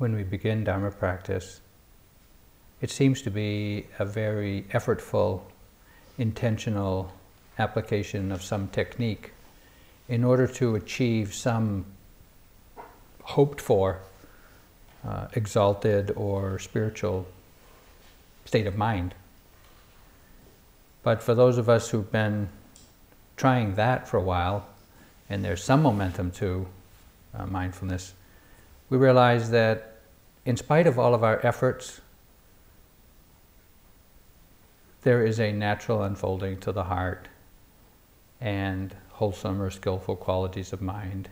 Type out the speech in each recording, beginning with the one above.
when we begin Dharma practice, it seems to be a very effortful, intentional application of some technique in order to achieve some hoped for uh, exalted or spiritual state of mind. But for those of us who've been trying that for a while, and there's some momentum to uh, mindfulness, we realize that in spite of all of our efforts, there is a natural unfolding to the heart and wholesome or skillful qualities of mind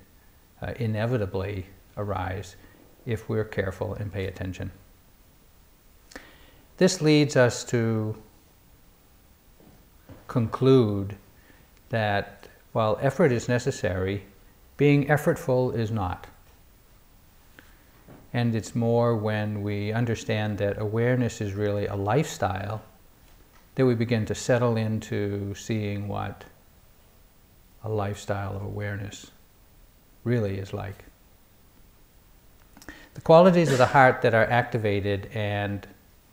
uh, inevitably arise if we're careful and pay attention. This leads us to conclude that while effort is necessary, being effortful is not. And it's more when we understand that awareness is really a lifestyle that we begin to settle into seeing what a lifestyle of awareness really is like. The qualities of the heart that are activated and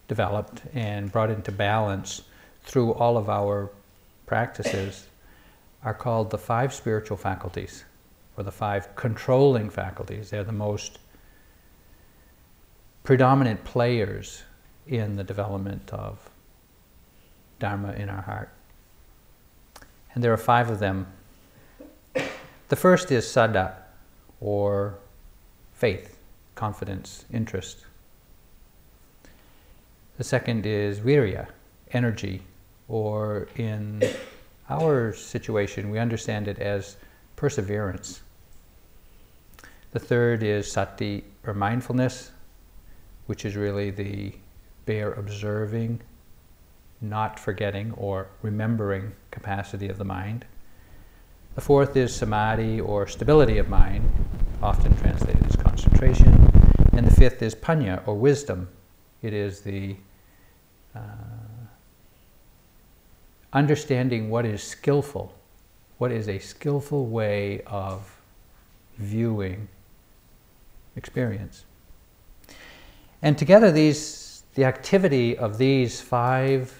developed and brought into balance through all of our practices are called the five spiritual faculties, or the five controlling faculties. They're the most predominant players in the development of Dharma in our heart. And there are five of them. The first is saddha, or faith, confidence, interest. The second is virya, energy, or in our situation, we understand it as perseverance. The third is sati, or mindfulness, which is really the bare observing, not forgetting, or remembering capacity of the mind. The fourth is samadhi, or stability of mind, often translated as concentration. And the fifth is panya, or wisdom. It is the uh, understanding what is skillful, what is a skillful way of viewing experience. And together, these, the activity of these five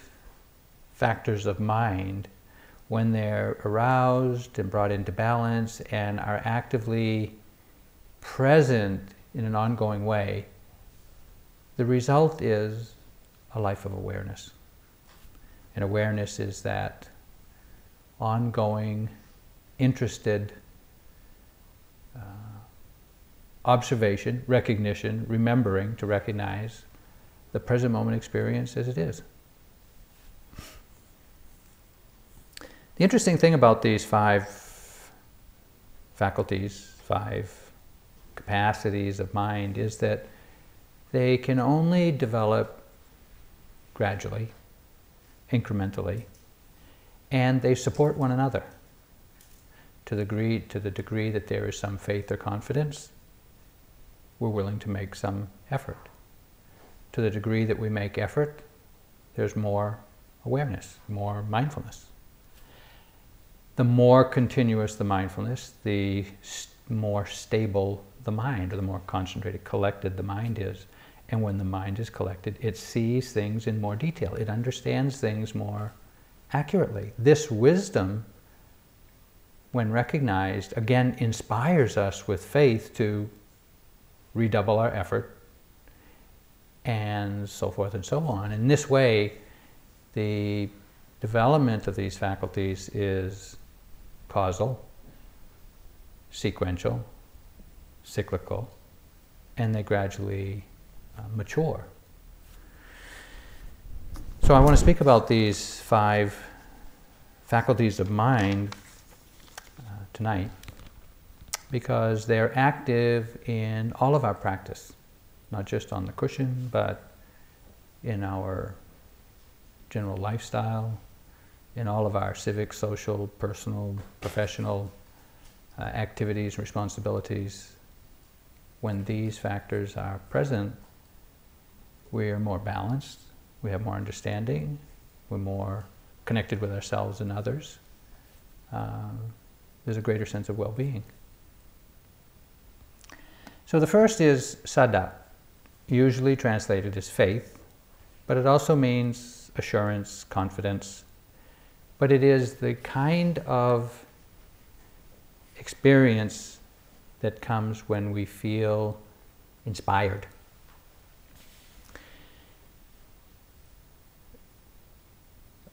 factors of mind, when they're aroused and brought into balance and are actively present in an ongoing way, the result is a life of awareness. And awareness is that ongoing, interested uh, observation, recognition, remembering to recognize the present moment experience as it is. The interesting thing about these five faculties, five capacities of mind, is that they can only develop gradually incrementally, and they support one another to the degree, to the degree that there is some faith or confidence, we're willing to make some effort. To the degree that we make effort, there's more awareness, more mindfulness. The more continuous the mindfulness, the st- more stable the mind, or the more concentrated, collected the mind is. And when the mind is collected, it sees things in more detail. It understands things more accurately. This wisdom, when recognized, again inspires us with faith to redouble our effort and so forth and so on. In this way, the development of these faculties is causal, sequential, cyclical, and they gradually uh, mature. So I want to speak about these five faculties of mind uh, tonight because they're active in all of our practice, not just on the cushion, but in our general lifestyle, in all of our civic, social, personal, professional uh, activities, and responsibilities. When these factors are present, we are more balanced, we have more understanding, we're more connected with ourselves and others. Um, there's a greater sense of well being. So the first is saddha, usually translated as faith, but it also means assurance, confidence. But it is the kind of experience that comes when we feel inspired.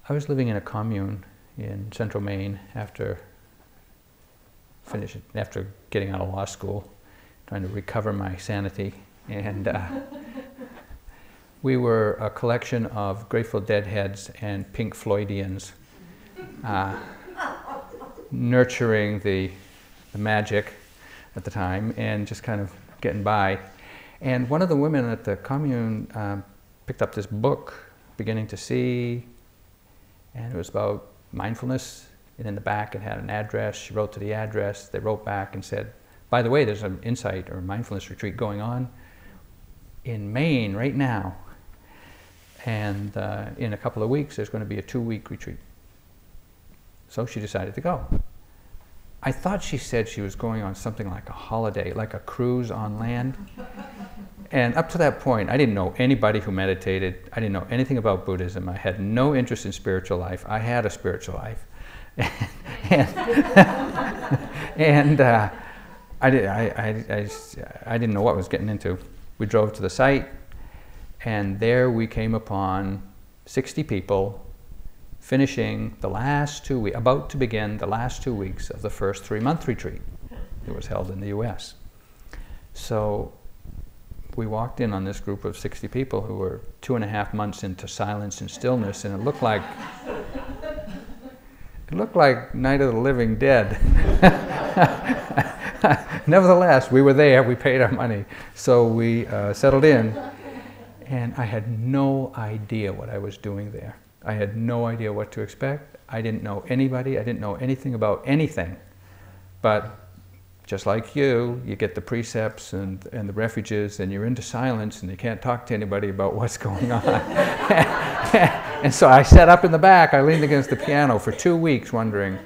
I was living in a commune in central Maine after finishing, after getting out of law school, trying to recover my sanity, and uh, we were a collection of Grateful Dead heads and Pink Floydians, uh, nurturing the, the magic at the time and just kind of getting by. And one of the women at the commune um, picked up this book, Beginning to See, and it was about mindfulness. And in the back, it had an address. She wrote to the address. They wrote back and said, by the way, there's an insight or mindfulness retreat going on in Maine right now. And uh, in a couple of weeks, there's going to be a two week retreat. So she decided to go. I thought she said she was going on something like a holiday, like a cruise on land. And up to that point, I didn't know anybody who meditated. I didn't know anything about Buddhism. I had no interest in spiritual life. I had a spiritual life. and, and uh, I, did, I, I, I, I didn't know what I was getting into. We drove to the site, and there we came upon 60 people finishing the last two weeks, about to begin the last two weeks of the first three month retreat that was held in the US. So we walked in on this group of 60 people who were two and a half months into silence and stillness, and it looked like it looked like Night of the Living Dead. Nevertheless, we were there. We paid our money, so we uh, settled in, and I had no idea what I was doing there. I had no idea what to expect. I didn't know anybody. I didn't know anything about anything, but just like you, you get the precepts and, and the refuges, and you're into silence, and you can't talk to anybody about what's going on. and so I sat up in the back, I leaned against the piano for two weeks, wondering,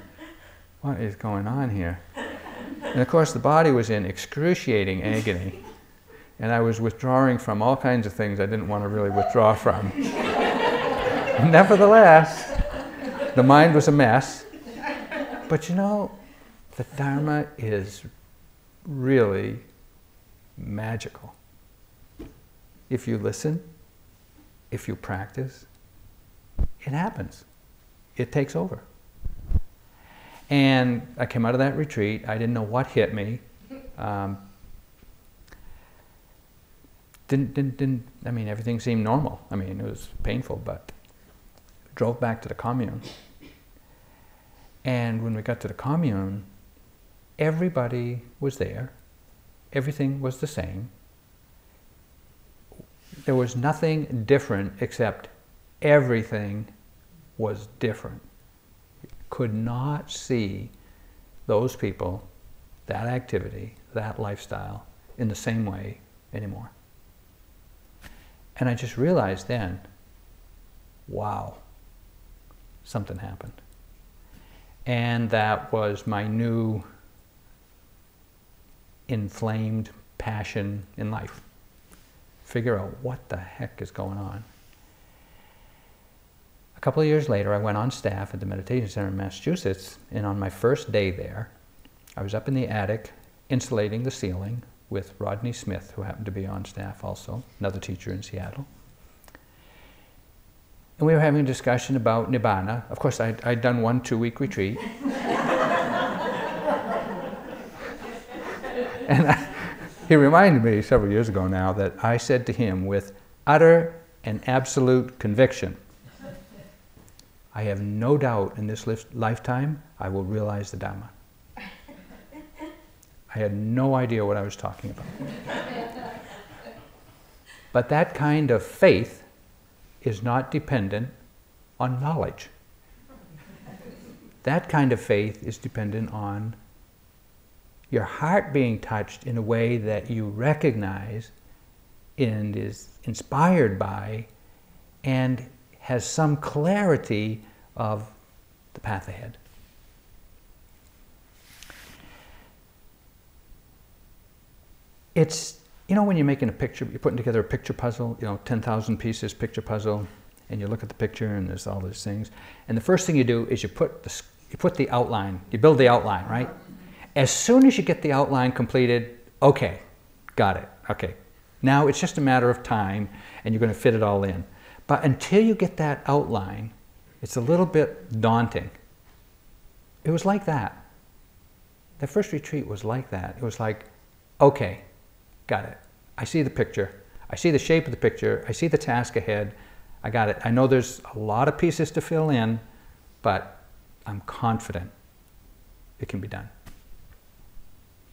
what is going on here? And of course, the body was in excruciating agony, and I was withdrawing from all kinds of things I didn't want to really withdraw from. Nevertheless, the mind was a mess. But you know, the Dharma is really magical. If you listen, if you practice, it happens. It takes over. And I came out of that retreat. I didn't know what hit me. Um, didn't, didn't, didn't, I mean, everything seemed normal. I mean, it was painful, but drove back to the commune. And when we got to the commune, everybody was there, everything was the same. There was nothing different except everything was different. Could not see those people, that activity, that lifestyle in the same way anymore. And I just realized then, wow, something happened. And that was my new inflamed passion in life. Figure out what the heck is going on. A couple of years later, I went on staff at the Meditation Center in Massachusetts, and on my first day there, I was up in the attic insulating the ceiling with Rodney Smith, who happened to be on staff also, another teacher in Seattle. And we were having a discussion about Nibbana. Of course, I'd, I'd done one two week retreat. And I, he reminded me several years ago now that I said to him with utter and absolute conviction, I have no doubt in this lifetime I will realize the Dhamma. I had no idea what I was talking about. but that kind of faith is not dependent on knowledge. That kind of faith is dependent on your heart being touched in a way that you recognize and is inspired by and has some clarity of the path ahead. It's you know when you're making a picture, you're putting together a picture puzzle, you know, 10,000 pieces picture puzzle, and you look at the picture and there's all these things. And the first thing you do is you put the, you put the outline, you build the outline, right? As soon as you get the outline completed, okay, got it, okay. Now it's just a matter of time and you're going to fit it all in. But until you get that outline, it's a little bit daunting. It was like that. The first retreat was like that. It was like, okay, got it. I see the picture. I see the shape of the picture. I see the task ahead. I got it. I know there's a lot of pieces to fill in, but I'm confident it can be done.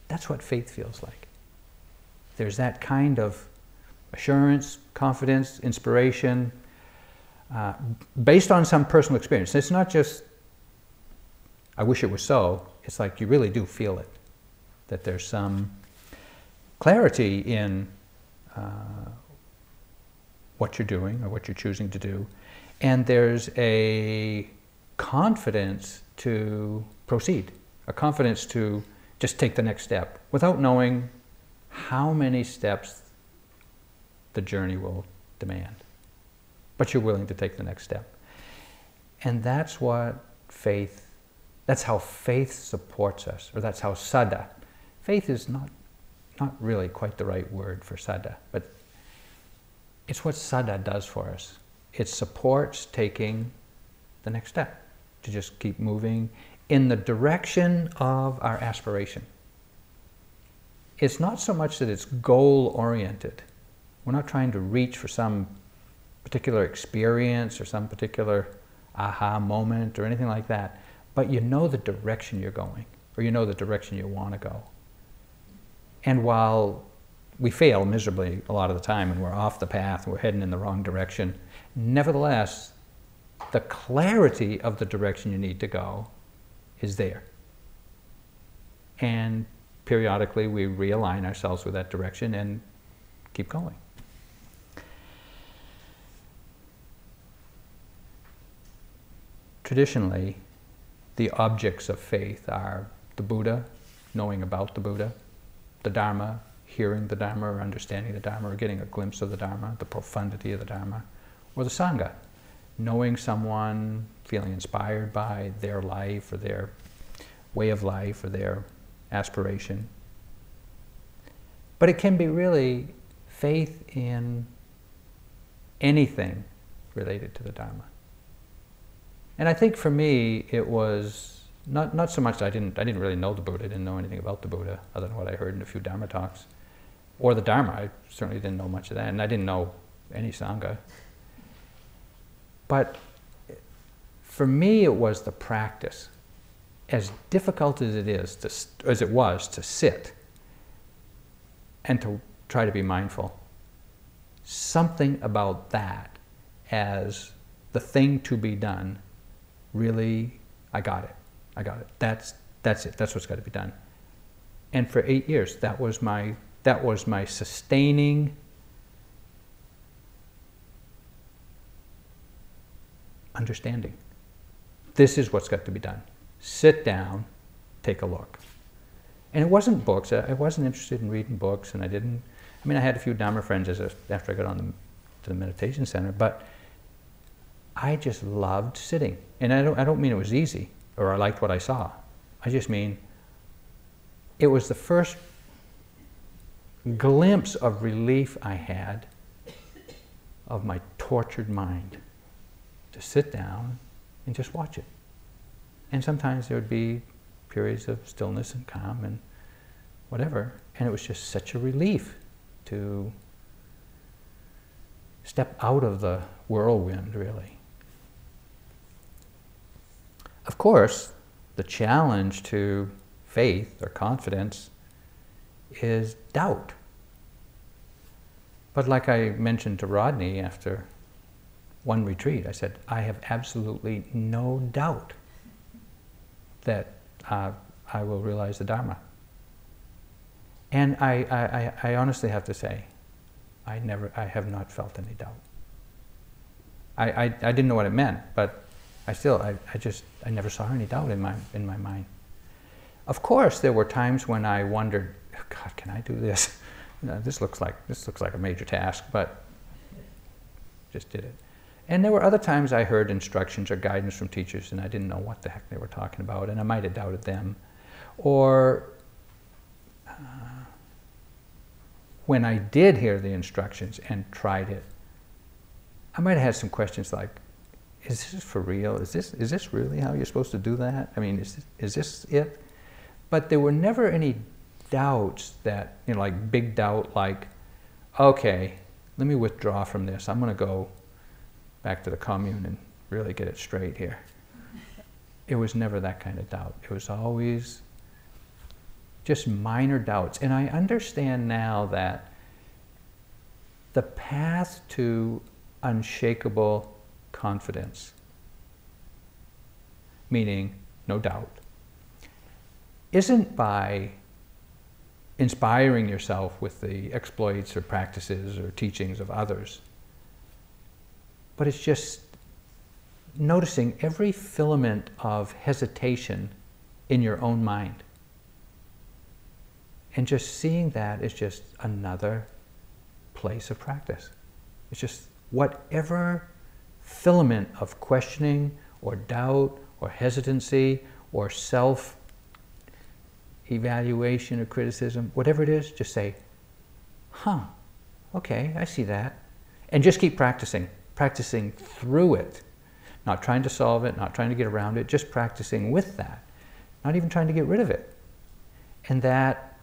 That's what faith feels like. There's that kind of assurance, confidence, inspiration, uh, based on some personal experience. It's not just, I wish it was so. It's like you really do feel it, that there's some clarity in uh, what you're doing or what you're choosing to do. And there's a confidence to proceed, a confidence to just take the next step without knowing how many steps the journey will demand. But you're willing to take the next step. And that's what faith, that's how faith supports us, or that's how saddha. Faith is not, not really quite the right word for saddha, but it's what saddha does for us. It supports taking the next step, to just keep moving in the direction of our aspiration. It's not so much that it's goal oriented. We're not trying to reach for some particular experience or some particular aha moment or anything like that, but you know the direction you're going, or you know the direction you want to go. And while we fail miserably a lot of the time and we're off the path we're heading in the wrong direction. Nevertheless, the clarity of the direction you need to go is there. And periodically we realign ourselves with that direction and keep going. Traditionally, the objects of faith are the Buddha, knowing about the Buddha, the Dharma, hearing the Dharma or understanding the Dharma or getting a glimpse of the Dharma, the profundity of the Dharma, or the Sangha, knowing someone, feeling inspired by their life or their way of life or their aspiration. But it can be really faith in anything related to the Dharma. And I think for me, it was not, not so much I didn't, I didn't really know the Buddha, I didn't know anything about the Buddha other than what I heard in a few Dharma talks or the Dharma. I certainly didn't know much of that, and I didn't know any Sangha. But for me, it was the practice. As difficult as it is, to, as it was, to sit and to try to be mindful, something about that as the thing to be done really, I got it. I got it. That's, that's it. That's what's got to be done. And for eight years, that was my that was my sustaining understanding. This is what's got to be done. Sit down, take a look. And it wasn't books. I wasn't interested in reading books, and I didn't. I mean, I had a few Dharma friends as a, after I got on the, to the meditation center, but I just loved sitting. And I don't, I don't mean it was easy or I liked what I saw. I just mean it was the first glimpse of relief I had of my tortured mind to sit down and just watch it. And sometimes there would be periods of stillness and calm and whatever. And it was just such a relief to step out of the whirlwind, really. Of course, the challenge to faith or confidence is doubt. But like I mentioned to Rodney after one retreat, I said, I have absolutely no doubt that uh, I will realize the Dharma. And I, I, I honestly have to say, I never, I have not felt any doubt. I, I, I didn't know what it meant, but I still, I, I just, I never saw any doubt in my, in my mind. Of course, there were times when I wondered, God, can I do this? this looks like this looks like a major task, but just did it. And there were other times I heard instructions or guidance from teachers and I didn't know what the heck they were talking about, and I might have doubted them. Or uh, when I did hear the instructions and tried it, I might have had some questions like, is this for real? Is this, is this really how you're supposed to do that? I mean, is, is this it? But there were never any doubts that, you know, like big doubt, like, okay, let me withdraw from this. I'm going to go back to the commune and really get it straight here. It was never that kind of doubt. It was always just minor doubts. And I understand now that the path to unshakable confidence, meaning no doubt, isn't by inspiring yourself with the exploits or practices or teachings of others, but it's just noticing every filament of hesitation in your own mind. And just seeing that is just another place of practice. It's just whatever filament of questioning or doubt or hesitancy or self evaluation or criticism, whatever it is, just say, huh, okay, I see that. And just keep practicing, practicing through it. Not trying to solve it, not trying to get around it, just practicing with that. Not even trying to get rid of it. And that,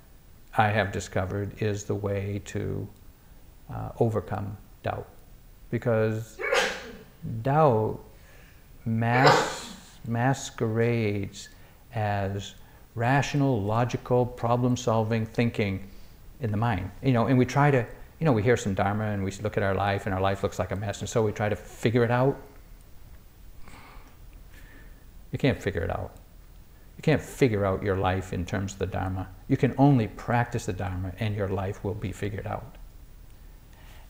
I have discovered, is the way to uh, overcome doubt. Because doubt mas- masquerades as rational, logical, problem-solving thinking in the mind. You know, and we try to, you know, we hear some Dharma and we look at our life and our life looks like a mess, and so we try to figure it out. You can't figure it out. You can't figure out your life in terms of the Dharma. You can only practice the Dharma and your life will be figured out.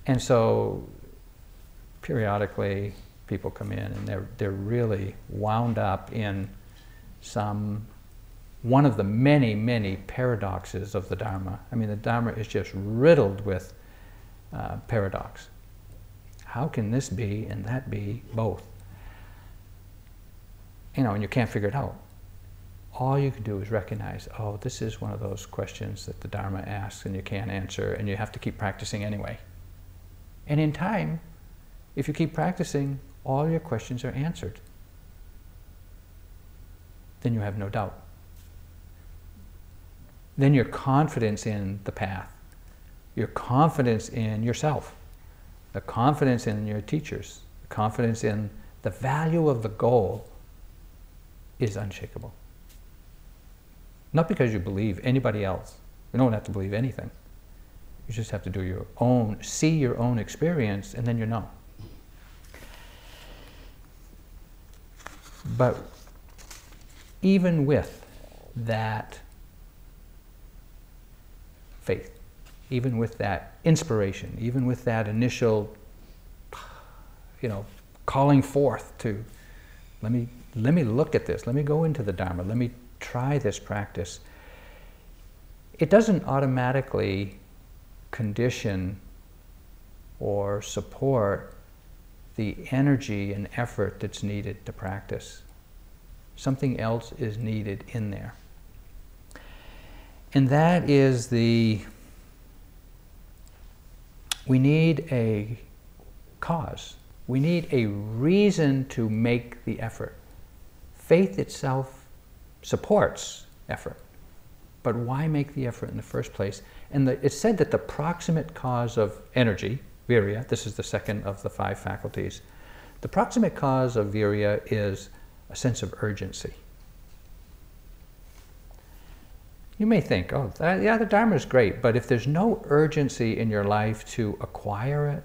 And so periodically people come in and they're, they're really wound up in some one of the many, many paradoxes of the Dharma. I mean, the Dharma is just riddled with uh, paradox. How can this be and that be both? You know, and you can't figure it out. All you can do is recognize, oh, this is one of those questions that the Dharma asks and you can't answer, and you have to keep practicing anyway. And in time, if you keep practicing, all your questions are answered. Then you have no doubt then your confidence in the path, your confidence in yourself, the confidence in your teachers, the confidence in the value of the goal is unshakable. Not because you believe anybody else. You don't have to believe anything. You just have to do your own, see your own experience, and then you know. But even with that faith, even with that inspiration, even with that initial, you know, calling forth to, let me, let me look at this, let me go into the Dharma, let me try this practice. It doesn't automatically condition or support the energy and effort that's needed to practice. Something else is needed in there. And that is the, we need a cause. We need a reason to make the effort. Faith itself supports effort. But why make the effort in the first place? And the, it's said that the proximate cause of energy, virya, this is the second of the five faculties, the proximate cause of virya is a sense of urgency. You may think, oh, that, yeah, the Dharma is great, but if there's no urgency in your life to acquire it,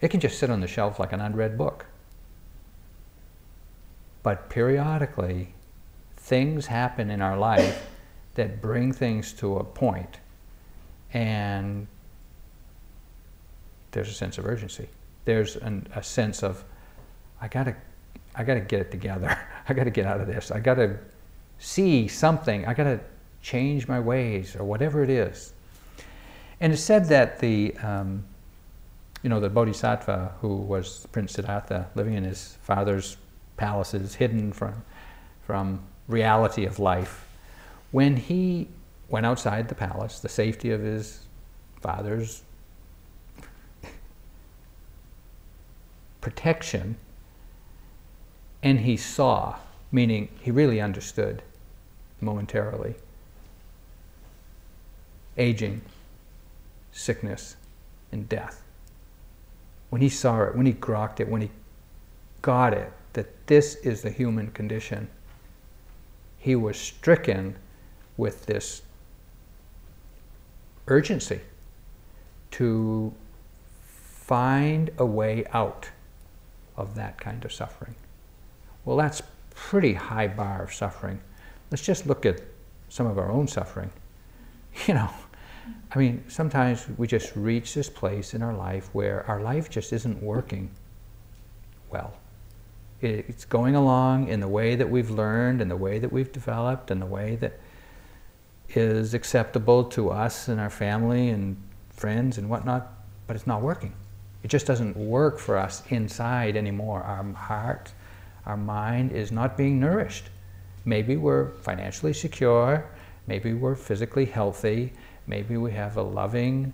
it can just sit on the shelf like an unread book. But periodically, things happen in our life that bring things to a point, and there's a sense of urgency. There's an, a sense of, I gotta, I gotta get it together. I gotta get out of this. I gotta see something. I got to change my ways or whatever it is. And it's said that the, um, you know, the Bodhisattva who was Prince Siddhartha, living in his father's palaces, hidden from, from reality of life, when he went outside the palace, the safety of his father's protection, and he saw, meaning he really understood momentarily, aging, sickness, and death. When he saw it, when he grokked it, when he got it, that this is the human condition, he was stricken with this urgency to find a way out of that kind of suffering. Well, that's pretty high bar of suffering. Let's just look at some of our own suffering. You know, I mean, sometimes we just reach this place in our life where our life just isn't working well. It's going along in the way that we've learned, and the way that we've developed, and the way that is acceptable to us and our family and friends and whatnot, but it's not working. It just doesn't work for us inside anymore. Our heart, our mind is not being nourished. Maybe we're financially secure, maybe we're physically healthy, maybe we have a loving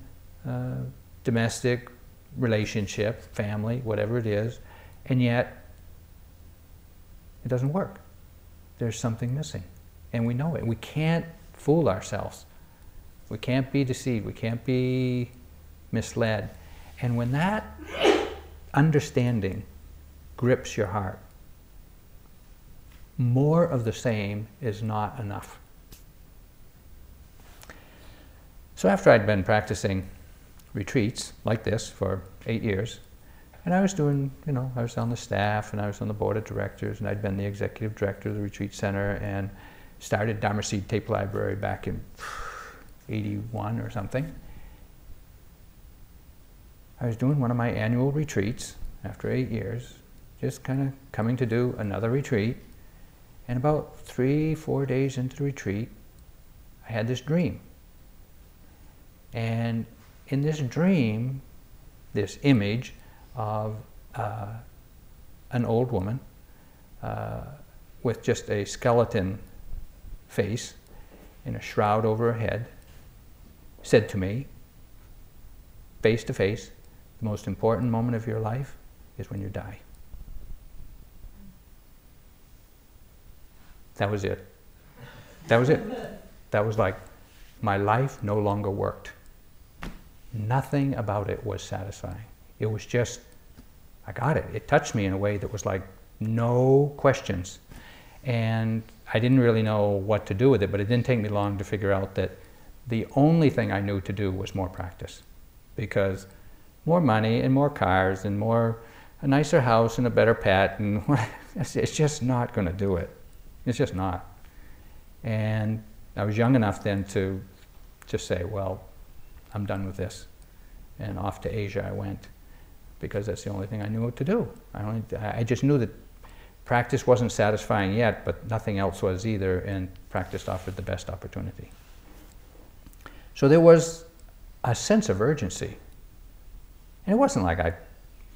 uh, domestic relationship, family, whatever it is, and yet it doesn't work. There's something missing. And we know it. We can't fool ourselves. We can't be deceived. We can't be misled. And when that understanding grips your heart, more of the same is not enough. So after I'd been practicing retreats like this for eight years, and I was doing, you know, I was on the staff and I was on the board of directors and I'd been the executive director of the retreat center and started Dharma Seed Tape Library back in 81 or something. I was doing one of my annual retreats after eight years, just kind of coming to do another retreat. And about three, four days into the retreat, I had this dream. And in this dream, this image of uh, an old woman uh, with just a skeleton face in a shroud over her head said to me, face to face, most important moment of your life is when you die. That was it. That was it. That was like, my life no longer worked. Nothing about it was satisfying. It was just, I got it. It touched me in a way that was like, no questions. And I didn't really know what to do with it, but it didn't take me long to figure out that the only thing I knew to do was more practice. Because more money and more cars and more, a nicer house and a better pet, and it's just not going to do it. It's just not. And I was young enough then to just say, well, I'm done with this. And off to Asia I went because that's the only thing I knew what to do. I, only, I just knew that practice wasn't satisfying yet, but nothing else was either, and practice offered the best opportunity. So there was a sense of urgency. And it wasn't like I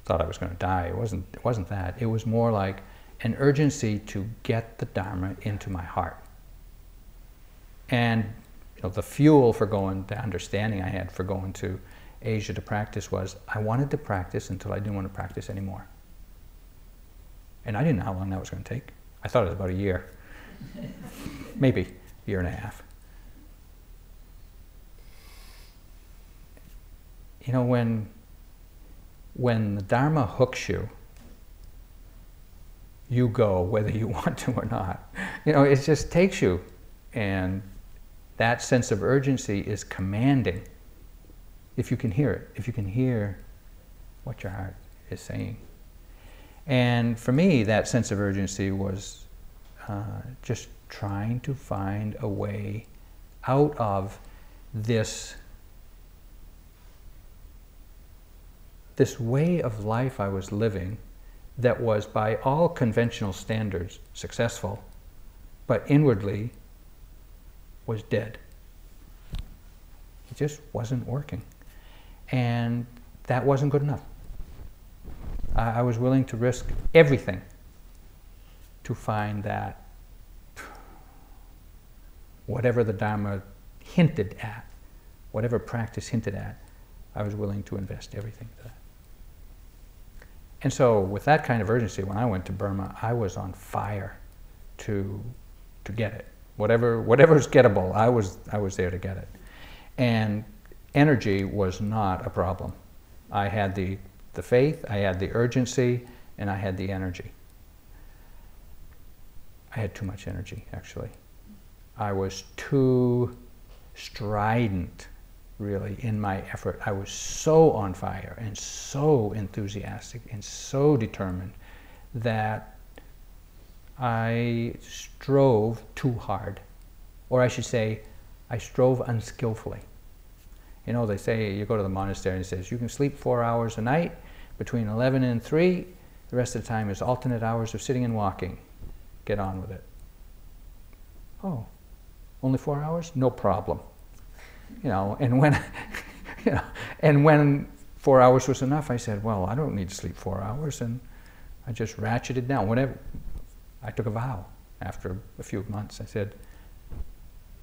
thought I was going to die. It wasn't, it wasn't that. It was more like an urgency to get the Dharma into my heart. And you know, the fuel for going, the understanding I had for going to Asia to practice was I wanted to practice until I didn't want to practice anymore. And I didn't know how long that was going to take. I thought it was about a year, maybe a year and a half. You know, when, when the Dharma hooks you, you go whether you want to or not. You know, it just takes you. And that sense of urgency is commanding if you can hear it, if you can hear what your heart is saying. And for me, that sense of urgency was uh, just trying to find a way out of this this way of life I was living that was by all conventional standards successful, but inwardly was dead. It just wasn't working. And that wasn't good enough. I, I was willing to risk everything to find that whatever the Dharma hinted at, whatever practice hinted at, I was willing to invest everything to that. And so, with that kind of urgency, when I went to Burma, I was on fire to, to get it. Whatever, whatever's gettable, I was, I was there to get it. And energy was not a problem. I had the, the faith, I had the urgency, and I had the energy. I had too much energy, actually. I was too strident, really, in my effort. I was so on fire and so enthusiastic and so determined that I strove too hard. Or I should say, I strove unskillfully. You know, they say you go to the monastery and it says you can sleep four hours a night between 11 and 3. The rest of the time is alternate hours of sitting and walking. Get on with it. Oh, only four hours? No problem. You know, and when, you know, and when four hours was enough, I said, well, I don't need to sleep four hours, and I just ratcheted down. Whenever I took a vow after a few months, I said,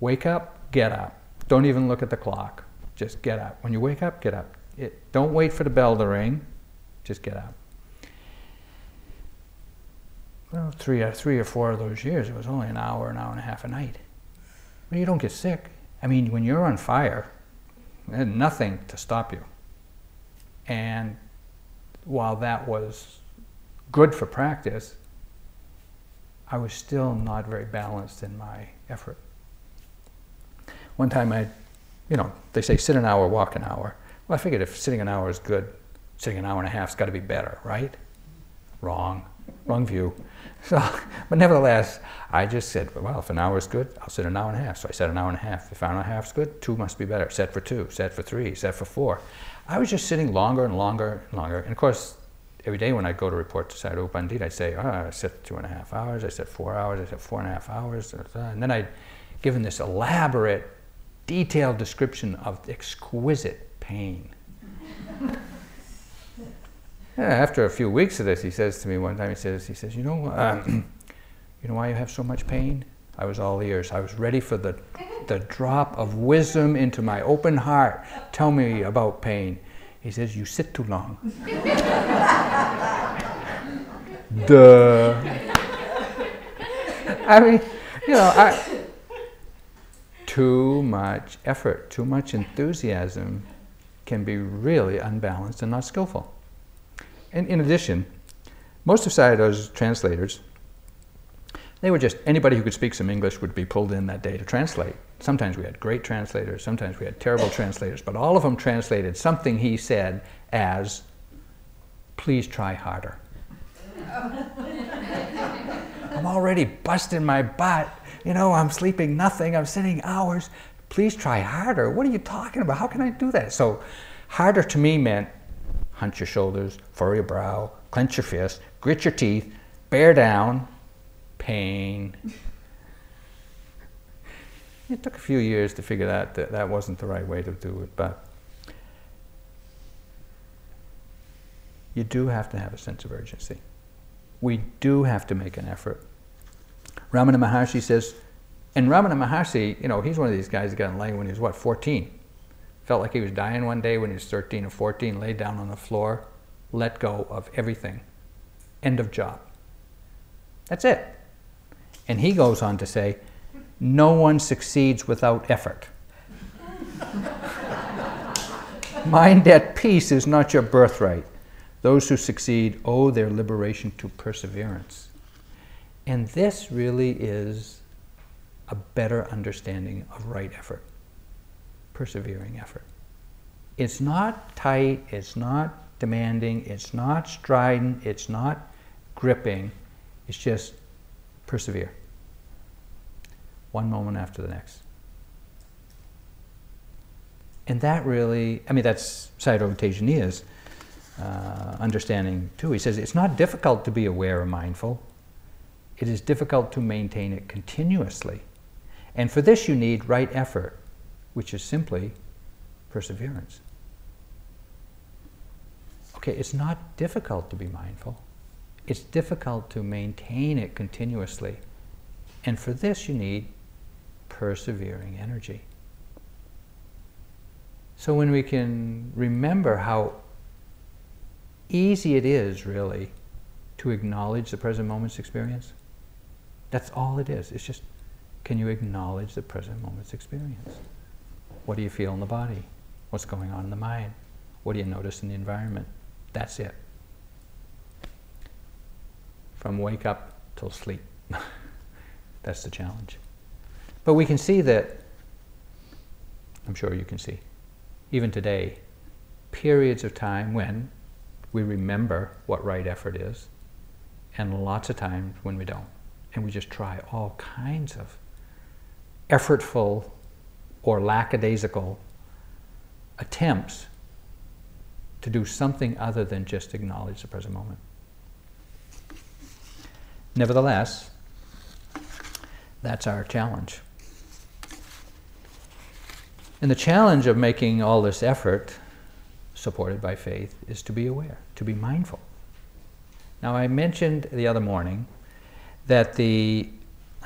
wake up, get up. Don't even look at the clock. Just get up. When you wake up, get up. It, don't wait for the bell to ring. Just get up. Well, three or three or four of those years, it was only an hour, an hour and a half a night. But you don't get sick. I mean, when you're on fire, there's nothing to stop you. And while that was good for practice, I was still not very balanced in my effort. One time I, you know, they say sit an hour, walk an hour. Well, I figured if sitting an hour is good, sitting an hour and a half's got to be better, right? Wrong. Wrong view. So, but nevertheless, I just said, well, if an hour is good, I'll sit an hour and a half. So I said an hour and a half. If an hour and a half is good, two must be better. Set for two, set for three, set for four. I was just sitting longer and longer and longer. And of course, every day when I go to report to Sayadaw Pandita, I'd say, oh, I sit two and a half hours, I sit four hours, I sit four and a half hours. And then I'd given this elaborate, detailed description of exquisite pain. Yeah, after a few weeks of this, he says to me one time, he says, he says, you know, um, you know why you have so much pain? I was all ears. I was ready for the, the drop of wisdom into my open heart. Tell me about pain. He says, you sit too long. Duh. I mean, you know, I, too much effort, too much enthusiasm can be really unbalanced and not skillful. And in addition, most of Sayadaw's translators, they were just, anybody who could speak some English would be pulled in that day to translate. Sometimes we had great translators, sometimes we had terrible translators, but all of them translated something he said as, please try harder. I'm already busting my butt. You know, I'm sleeping nothing, I'm sitting hours. Please try harder. What are you talking about? How can I do that? So, harder to me meant hunch your shoulders, furrow your brow, clench your fist, grit your teeth, bear down, pain. It took a few years to figure out that that wasn't the right way to do it, but you do have to have a sense of urgency. We do have to make an effort. Ramana Maharshi says, and Ramana Maharshi, you know, he's one of these guys that got enlightened when he was, what, 14? Felt like he was dying one day when he was 13 or 14, laid down on the floor, let go of everything. End of job. That's it. And he goes on to say, no one succeeds without effort. Mind at peace is not your birthright. Those who succeed owe their liberation to perseverance. And this really is a better understanding of right effort persevering effort. It's not tight, it's not demanding, it's not strident, it's not gripping, it's just persevere. One moment after the next. And that really, I mean, that's Sayadaw Tejaniya's uh, understanding too. He says it's not difficult to be aware or mindful, it is difficult to maintain it continuously. And for this, you need right effort which is simply perseverance. Okay, it's not difficult to be mindful. It's difficult to maintain it continuously. And for this, you need persevering energy. So when we can remember how easy it is, really, to acknowledge the present moment's experience, that's all it is. It's just, can you acknowledge the present moment's experience? What do you feel in the body? What's going on in the mind? What do you notice in the environment? That's it. From wake up till sleep. That's the challenge. But we can see that, I'm sure you can see, even today, periods of time when we remember what right effort is, and lots of times when we don't. And we just try all kinds of effortful or lackadaisical attempts to do something other than just acknowledge the present moment. Nevertheless, that's our challenge. And the challenge of making all this effort, supported by faith, is to be aware, to be mindful. Now, I mentioned the other morning that the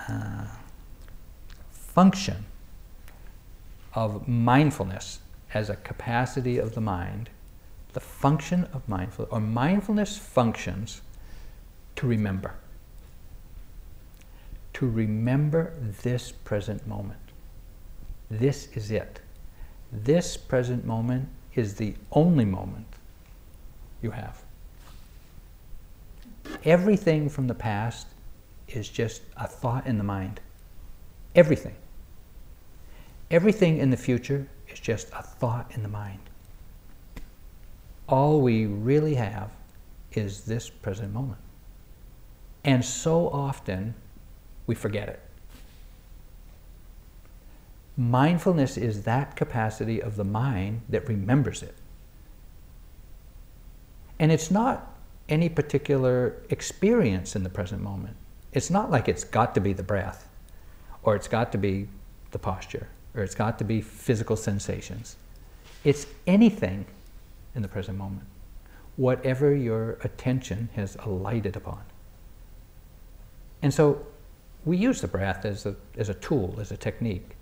uh, function of mindfulness as a capacity of the mind, the function of mindfulness, or mindfulness functions to remember. To remember this present moment. This is it. This present moment is the only moment you have. Everything from the past is just a thought in the mind. Everything. Everything in the future is just a thought in the mind. All we really have is this present moment. And so often we forget it. Mindfulness is that capacity of the mind that remembers it. And it's not any particular experience in the present moment. It's not like it's got to be the breath, or it's got to be the posture, or it's got to be physical sensations. It's anything in the present moment, whatever your attention has alighted upon. And so we use the breath as a, as a tool, as a technique.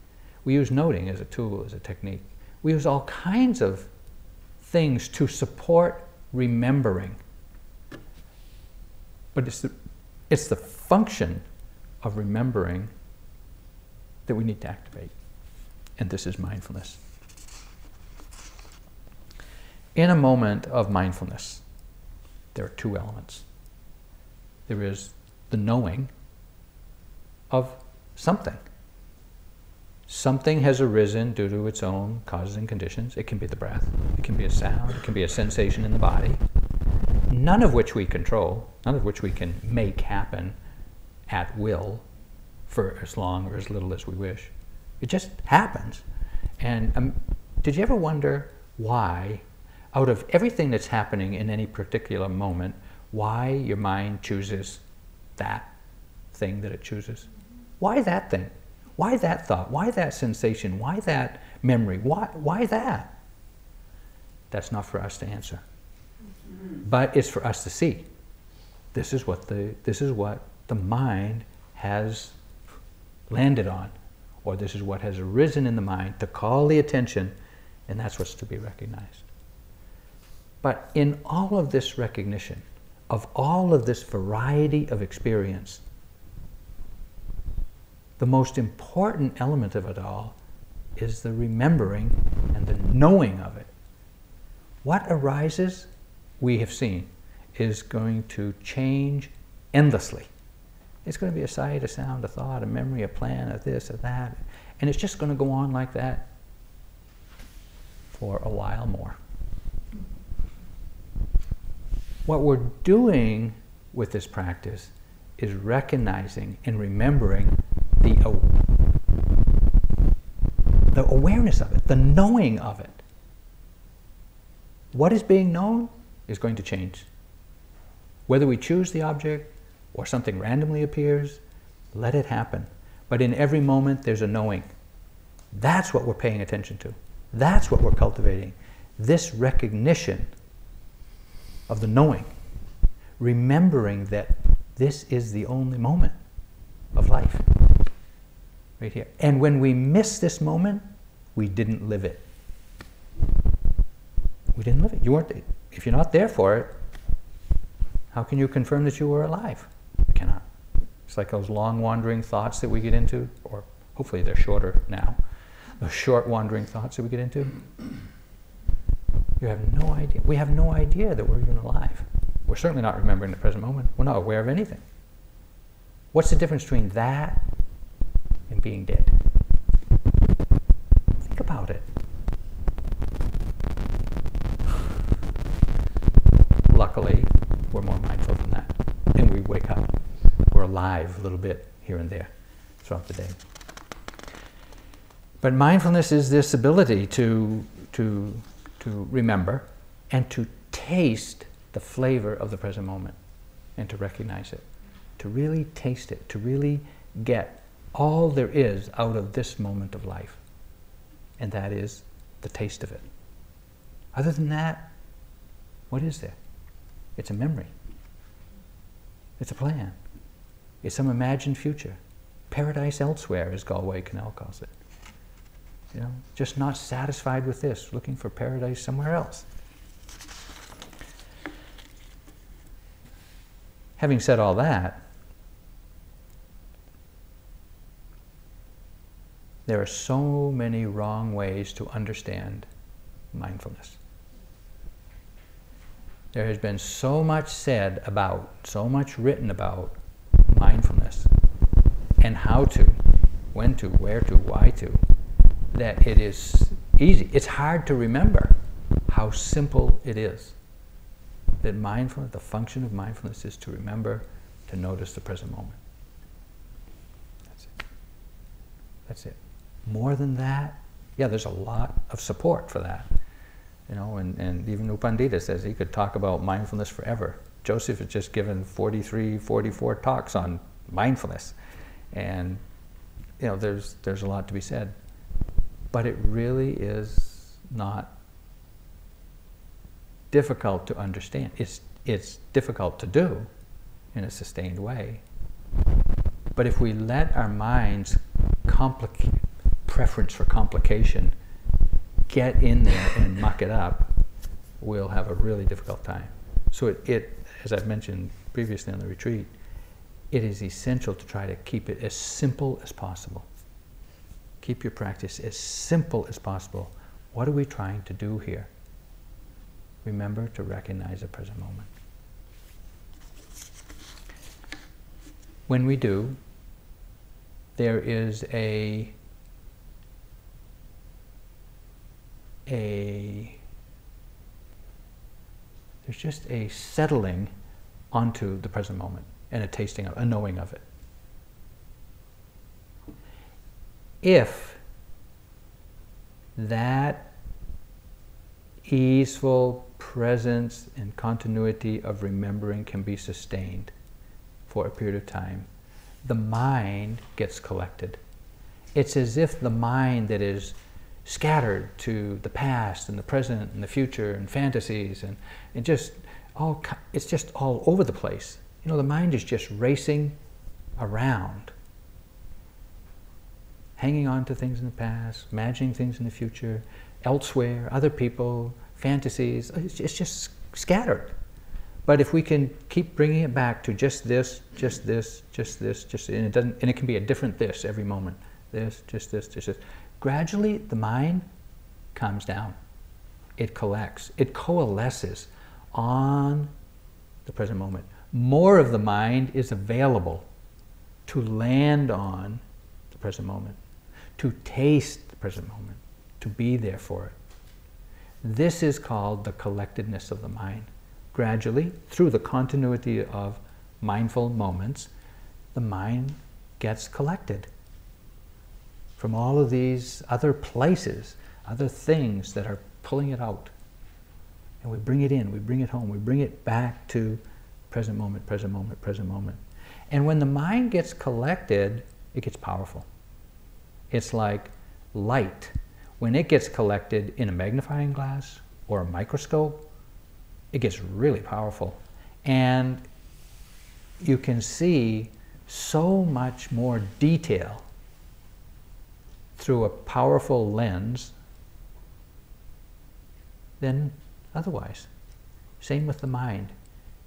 We use noting as a tool, as a technique. We use all kinds of things to support remembering. But it's the, it's the function of remembering that we need to activate. And this is mindfulness. In a moment of mindfulness, there are two elements. There is the knowing of something. Something has arisen due to its own causes and conditions. It can be the breath, it can be a sound, it can be a sensation in the body, none of which we control, none of which we can make happen at will for as long or as little as we wish. It just happens. And um, did you ever wonder why, out of everything that's happening in any particular moment, why your mind chooses that thing that it chooses? Why that thing? Why that thought? Why that sensation? Why that memory? Why, why that? That's not for us to answer. But it's for us to see. This is what the, this is what the mind has landed on, or this is what has arisen in the mind to call the attention, and that's what's to be recognized. But in all of this recognition, of all of this variety of experience, the most important element of it all is the remembering and the knowing of it. What arises, we have seen, is going to change endlessly. It's going to be a sight, a sound, a thought, a memory, a plan, a this, a that. And it's just going to go on like that for a while more. What we're doing with this practice is recognizing and remembering the, the awareness of it, the knowing of it. What is being known is going to change. Whether we choose the object or something randomly appears, let it happen. But in every moment, there's a knowing. That's what we're paying attention to. That's what we're cultivating. This recognition of the knowing, remembering that this is the only moment of life. Right here. And when we miss this moment, we didn't live it. We didn't live it. You weren't, if you're not there for it, how can you confirm that you were alive? You cannot. It's like those long wandering thoughts that we get into, or hopefully they're shorter now, those short wandering thoughts that we get into. You have no idea. We have no idea that we're even alive. We're certainly not remembering the present moment. We're not aware of anything. What's the difference between that and being dead? Think about it. Luckily, we're more mindful than that. And we wake up. We're alive a little bit here and there throughout the day. But mindfulness is this ability to, to, to remember and to taste the flavor of the present moment and to recognize it, to really taste it, to really get all there is out of this moment of life. And that is the taste of it. Other than that, what is there? It's a memory. It's a plan. It's some imagined future. Paradise elsewhere, as Galway Kinnell calls it. You know, just not satisfied with this, looking for paradise somewhere else. Having said all that, there are so many wrong ways to understand mindfulness. There has been so much said about, so much written about mindfulness and how to, when to, where to, why to, that it is easy. It's hard to remember how simple it is. That mindfulness, the function of mindfulness is to remember, to notice the present moment. That's it. That's it. More than that, yeah, there's a lot of support for that. You know, and, and even U Pandita says he could talk about mindfulness forever. Joseph has just given 43, 44 talks on mindfulness. And, you know, there's, there's a lot to be said. But it really is not difficult to understand. It's, it's difficult to do in a sustained way. But if we let our minds complicate, preference for complication get in there and muck it up, we'll have a really difficult time. So it, it, as I've mentioned previously on the retreat, it is essential to try to keep it as simple as possible. Keep your practice as simple as possible. What are we trying to do here? Remember to recognize the present moment. When we do, there is a a there's just a settling onto the present moment and a tasting of a knowing of it. If that easeful presence and continuity of remembering can be sustained for a period of time, the mind gets collected. It's as if the mind that is scattered to the past and the present and the future and fantasies and, and just all it's just all over the place. You know, the mind is just racing around, hanging on to things in the past, imagining things in the future, elsewhere, other people, fantasies. It's just scattered. But if we can keep bringing it back to just this, just this, just this, just and it doesn't, and it can be a different this every moment. This, just this, just this. Gradually, the mind calms down. It collects. It coalesces on the present moment. More of the mind is available to land on the present moment, to taste the present moment, to be there for it. This is called the collectedness of the mind. Gradually, through the continuity of mindful moments, the mind gets collected from all of these other places, other things that are pulling it out. And we bring it in, we bring it home, we bring it back to present moment, present moment, present moment. And when the mind gets collected, it gets powerful. It's like light when it gets collected in a magnifying glass or a microscope, it gets really powerful. And you can see so much more detail through a powerful lens than otherwise. Same with the mind.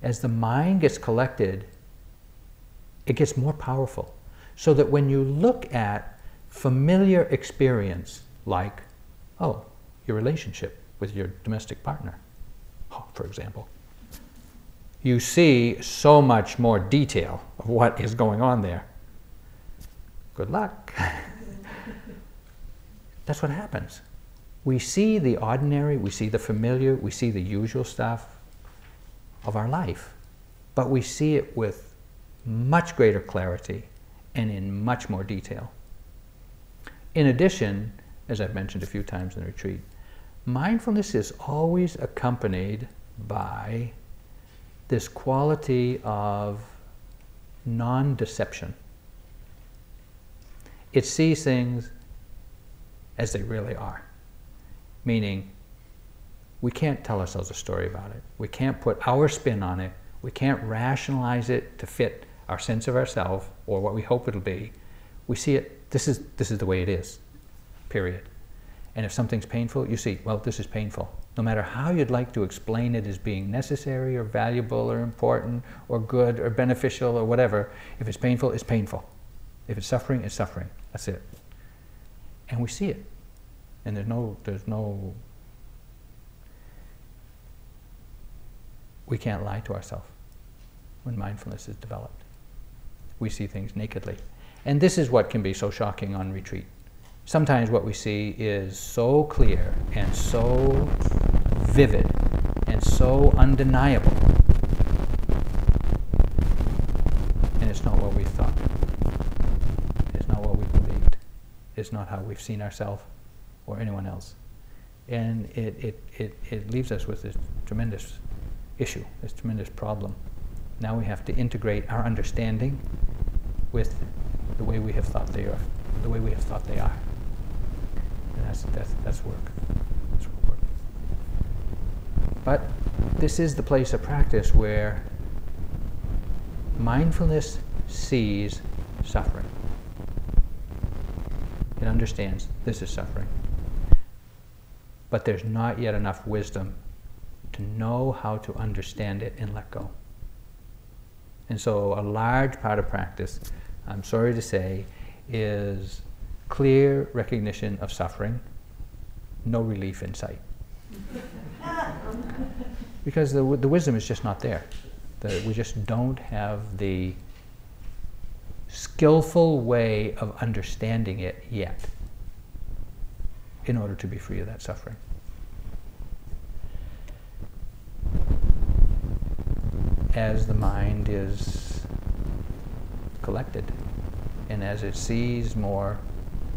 As the mind gets collected, it gets more powerful. So that when you look at familiar experience, like, oh, your relationship with your domestic partner, for example, you see so much more detail of what is going on there. Good luck. That's what happens. We see the ordinary, we see the familiar, we see the usual stuff of our life, but we see it with much greater clarity and in much more detail. In addition, as I've mentioned a few times in the retreat, mindfulness is always accompanied by this quality of non deception. It sees things as they really are, meaning we can't tell ourselves a story about it. We can't put our spin on it. We can't rationalize it to fit our sense of ourselves or what we hope it'll be. We see it, this is, this is the way it is, period. And if something's painful, you see, well, this is painful no matter how you'd like to explain it as being necessary or valuable or important or good or beneficial or whatever, if it's painful, it's painful. If it's suffering, it's suffering. That's it. And we see it. And there's no, there's no, we can't lie to ourselves when mindfulness is developed. We see things nakedly. And this is what can be so shocking on retreat sometimes what we see is so clear and so vivid and so undeniable. And it's not what we thought. It's not what we believed. It's not how we've seen ourselves or anyone else. And it, it, it, it leaves us with this tremendous issue, this tremendous problem. Now we have to integrate our understanding with the way we have thought they are, the way we have thought they are. And that's, that's, that's work. That's work. But this is the place of practice where mindfulness sees suffering. It understands this is suffering. But there's not yet enough wisdom to know how to understand it and let go. And so, a large part of practice, I'm sorry to say, is clear recognition of suffering, no relief in sight. because the, the wisdom is just not there. The, we just don't have the skillful way of understanding it yet in order to be free of that suffering. As the mind is collected and as it sees more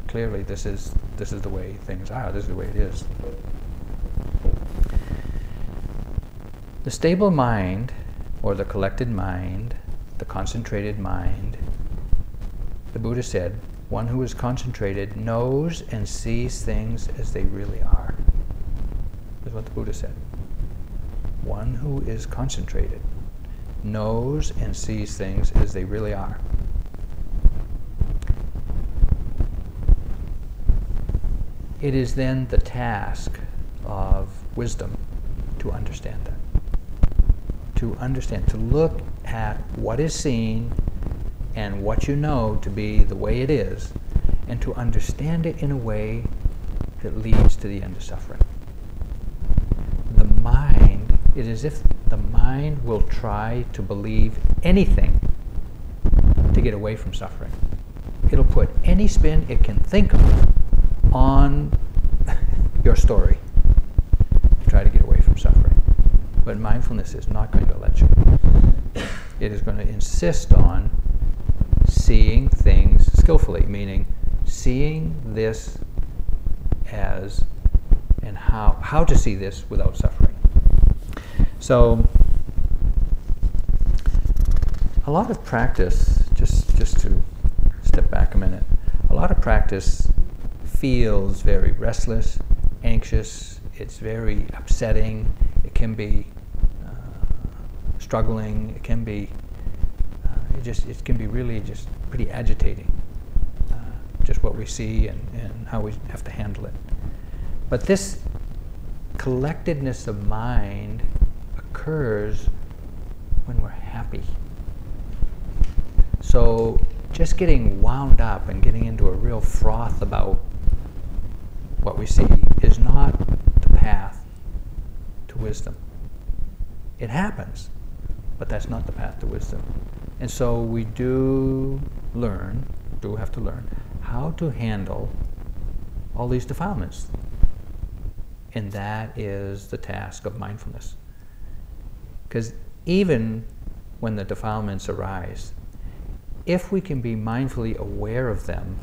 clearly this is this is the way things are. This is the way it is. The stable mind, or the collected mind, the concentrated mind, the Buddha said, one who is concentrated knows and sees things as they really are. Is what the Buddha said. One who is concentrated knows and sees things as they really are. It is then the task of wisdom to understand that. To understand, to look at what is seen and what you know to be the way it is, and to understand it in a way that leads to the end of suffering. The mind, it is as if the mind will try to believe anything to get away from suffering. It'll put any spin it can think of on your story to try to get away from suffering. But mindfulness is not going to let you. It is going to insist on seeing things skillfully, meaning seeing this as and how how to see this without suffering. So a lot of practice, just just to step back a minute, a lot of practice feels very restless, anxious, it's very upsetting, it can be uh, struggling, it can be it just it can be really just pretty agitating. Uh, just what we see and, and how we have to handle it. But this collectedness of mind occurs when we're happy. So just getting wound up and getting into a real froth about what we see is not the path to wisdom. It happens, but that's not the path to wisdom. And so we do learn, do have to learn, how to handle all these defilements. And that is the task of mindfulness. Because even when the defilements arise, if we can be mindfully aware of them,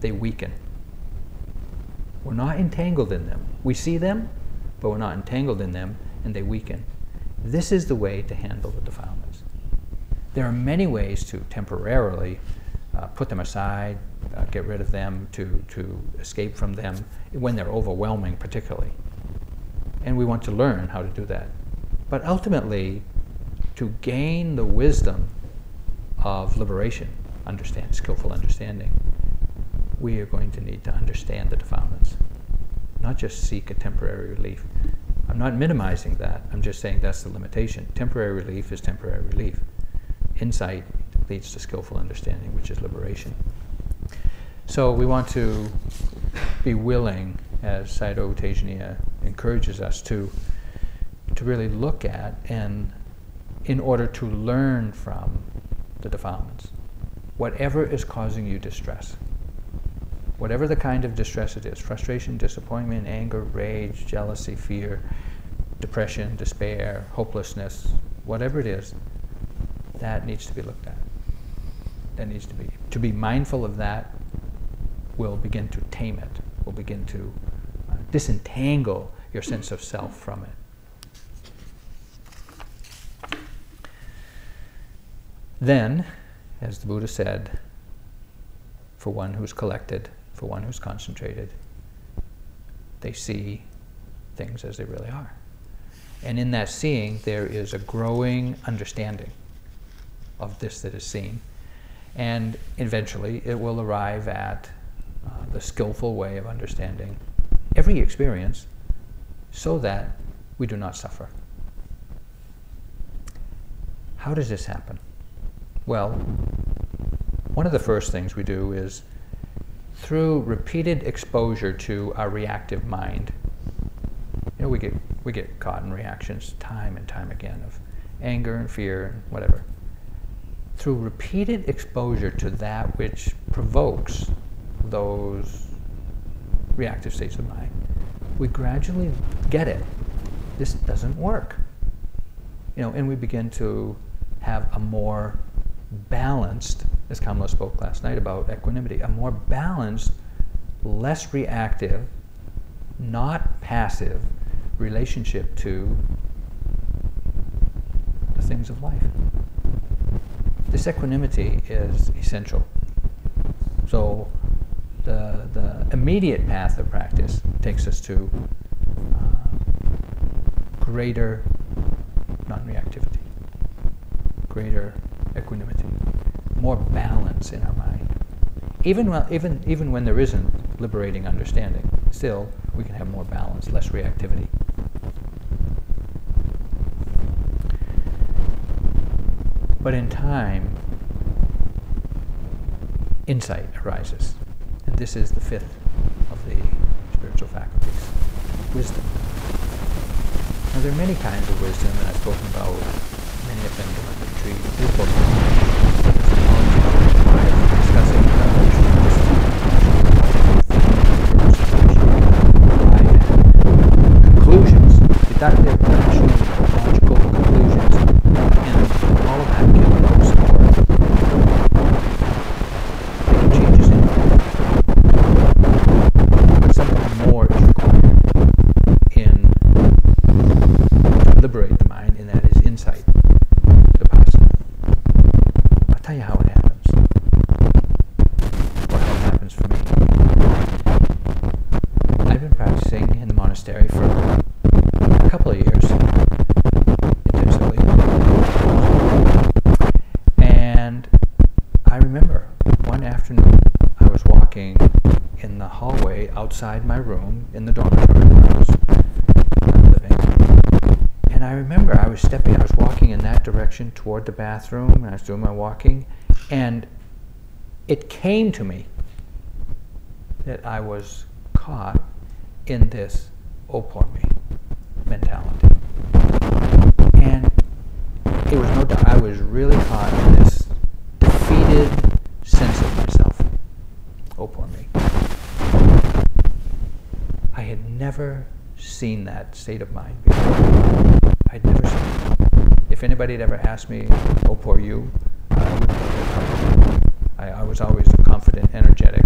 they weaken. We're not entangled in them. We see them, but we're not entangled in them, and they weaken. This is the way to handle the defilements. There are many ways to temporarily uh, put them aside, uh, get rid of them, to, to escape from them, when they're overwhelming, particularly. And we want to learn how to do that. But ultimately, to gain the wisdom of liberation, understand, skillful understanding, we are going to need to understand the defilements, not just seek a temporary relief. I'm not minimizing that. I'm just saying that's the limitation. Temporary relief is temporary relief. Insight leads to skillful understanding, which is liberation. So we want to be willing, as U Tejaniya encourages us to, to really look at and in order to learn from the defilements. Whatever is causing you distress, whatever the kind of distress it is frustration, disappointment, anger, rage, jealousy, fear, depression, despair, hopelessness, whatever it is, that needs to be looked at. That needs to be. To be mindful of that will begin to tame it, will begin to uh, disentangle your sense of self from it. Then, as the Buddha said, for one who's collected, for one who's concentrated, they see things as they really are. And in that seeing, there is a growing understanding of this that is seen. And eventually, it will arrive at uh, the skillful way of understanding every experience so that we do not suffer. How does this happen? Well, one of the first things we do is through repeated exposure to our reactive mind. You know, we get we get caught in reactions time and time again of anger and fear and whatever. Through repeated exposure to that which provokes those reactive states of mind, we gradually get it. This doesn't work. You know, and we begin to have a more balanced, as Kamala spoke last night about equanimity, a more balanced, less reactive, not passive relationship to the things of life. This equanimity is essential. So the, the immediate path of practice takes us to uh, greater non-reactivity, greater equanimity, more balance in our mind. Even, when, even, even when there isn't liberating understanding, still we can have more balance, less reactivity. But in time, insight arises. And this is the fifth of the spiritual faculties wisdom. Now, there are many kinds of wisdom, and I've spoken about many of them in the retreat. This book discussing conclusions, deductive, rational, logical conclusions, and all of that can provoke support. Making changes in but something more is required in to liberate the mind, and that is insight, vipassana. I'll tell you how it happens. couple of years intensively. And I remember one afternoon I was walking in the outside my room in the dormitory where I was uh, living. And I remember I was stepping, I was walking in that direction toward the bathroom, and I was doing my walking, and it came to me that I was caught in this poor me mentality. And it was no doubt, I was really caught in this defeated sense of myself. Oh poor me. I had never seen that state of mind before. I'd never seen it. If anybody had ever asked me, oh poor you, I I, I was always confident, energetic,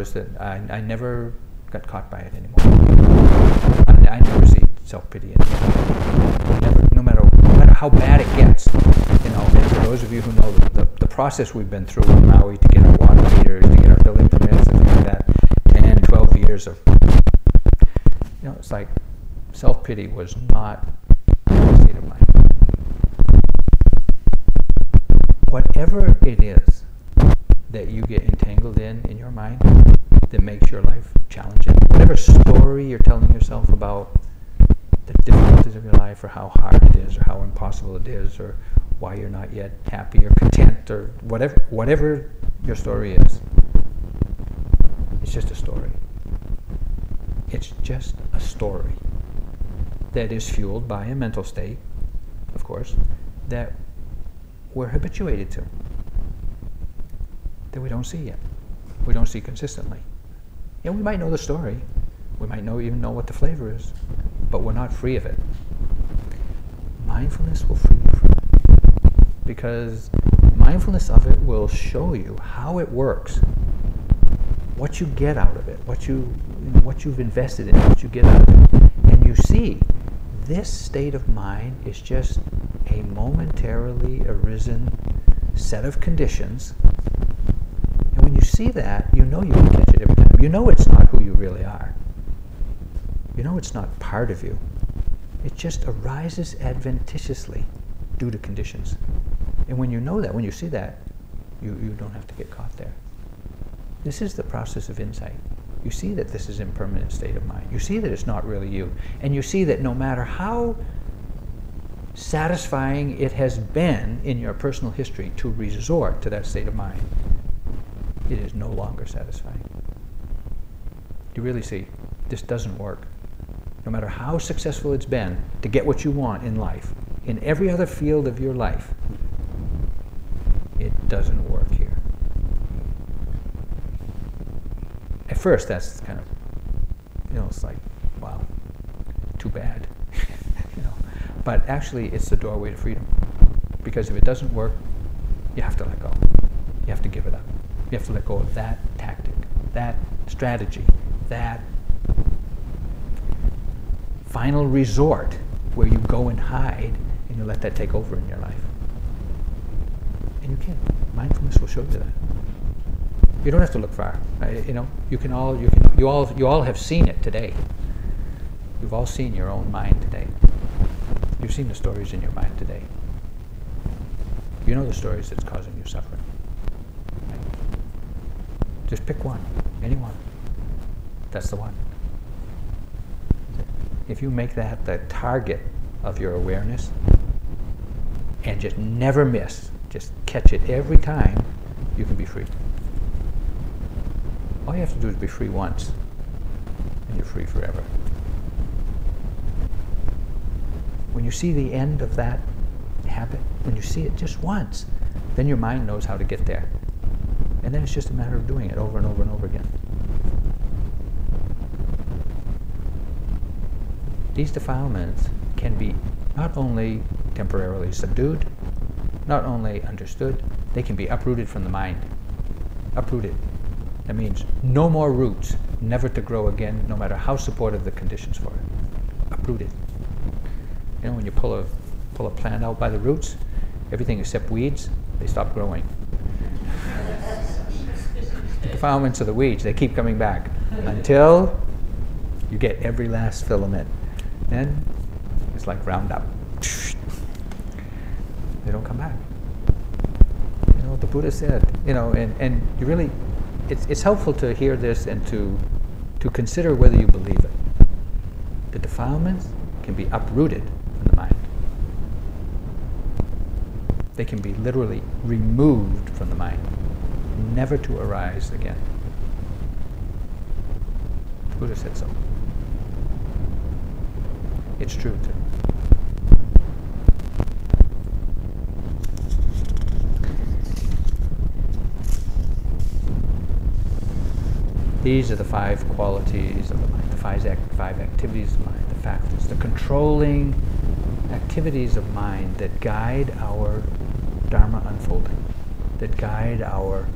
noticed that I, I never got caught by it anymore. I, I never see self-pity anymore. Never, no matter, no matter how bad it gets. You know, and for those of you who know the, the, the process we've been through in Maui to get our water meters, to get our building permits and things like that, 10, 12 years of, you know, it's like self-pity was not a state of mind. Whatever it is that you get entangled in in your mind your life challenging, whatever story you're telling yourself about the difficulties of your life or how hard it is or how impossible it is or why you're not yet happy or content or whatever whatever your story is it's just a story. It's just a story that is fueled by a mental state of course that we're habituated to that we don't see yet we don't see consistently and we might know the story we might know even know what the flavor is but we're not free of it. Mindfulness will free you from it. Because mindfulness of it will show you how it works, what you get out of it, what you what you've invested in, what you get out of it. And you see this state of mind is just a momentarily arisen set of conditions. See that, you know you can catch it every time. You know it's not who you really are. You know it's not part of you. It just arises adventitiously due to conditions. And when you know that, when you see that, you, you don't have to get caught there. This is the process of insight. You see that this is impermanent state of mind. You see that it's not really you. And you see that no matter how satisfying it has been in your personal history to resort to that state of mind, it is no longer satisfying. You really see, this doesn't work. No matter how successful it's been to get what you want in life, in every other field of your life, it doesn't work here. At first, that's kind of, you know, it's like, wow, too bad. you know, but actually, it's the doorway to freedom. Because if it doesn't work, you have to let go. You have to give You have to let go of that tactic, that strategy, that final resort where you go and hide and you let that take over in your life. And you can. Mindfulness will show you that. You don't have to look far. you know, you can all you can you all you all have seen it today. You've all seen your own mind today. You've seen the stories in your mind today. You know the stories that's causing you suffering. Just pick one, any one. That's the one. If you make that the target of your awareness and just never miss, just catch it every time, you can be free. All you have to do is be free once, and you're free forever. When you see the end of that habit, when you see it just once, then your mind knows how to get there. And then it's just a matter of doing it over and over and over again. These defilements can be not only temporarily subdued, not only understood, they can be uprooted from the mind. Uprooted. That means no more roots, never to grow again, no matter how supportive the conditions for it. Uprooted. You know, when you pull a, pull a plant out by the roots, everything except weeds, they stop growing. Defilements of the weeds, they keep coming back until you get every last filament. Then it's like Roundup. They don't come back. You know, the Buddha said, you know, and, and you really, it's, it's helpful to hear this and to, to consider whether you believe it. The defilements can be uprooted from the mind. They can be literally removed from the mind, never to arise again. Buddha said so. It's true too. These are the five qualities of the mind, the five, act, five activities of mind, the faculties, the controlling activities of mind that guide our Dharma unfolding, that guide our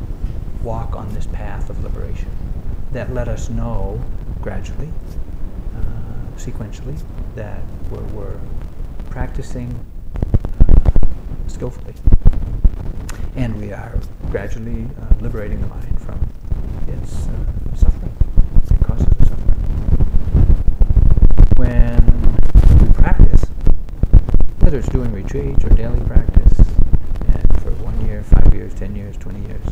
walk on this path of liberation, that let us know gradually, uh, sequentially, that we're, we're practicing uh, skillfully. And we are gradually uh, liberating the mind from its uh, suffering. It causes us suffering. When we practice, whether it's doing retreats or daily practice, and for one year, five years, ten years, twenty years,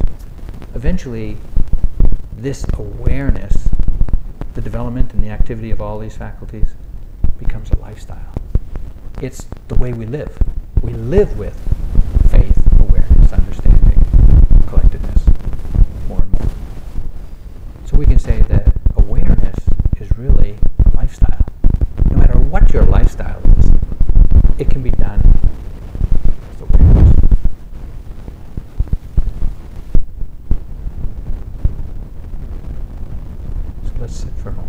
eventually this awareness, the development and the activity of all these faculties, becomes a lifestyle. It's the way we live. We live with faith, awareness, understanding, collectedness, more and more. So we can say that awareness is really a lifestyle. No matter what your lifestyle is, it can be done with awareness. So let's sit for a moment.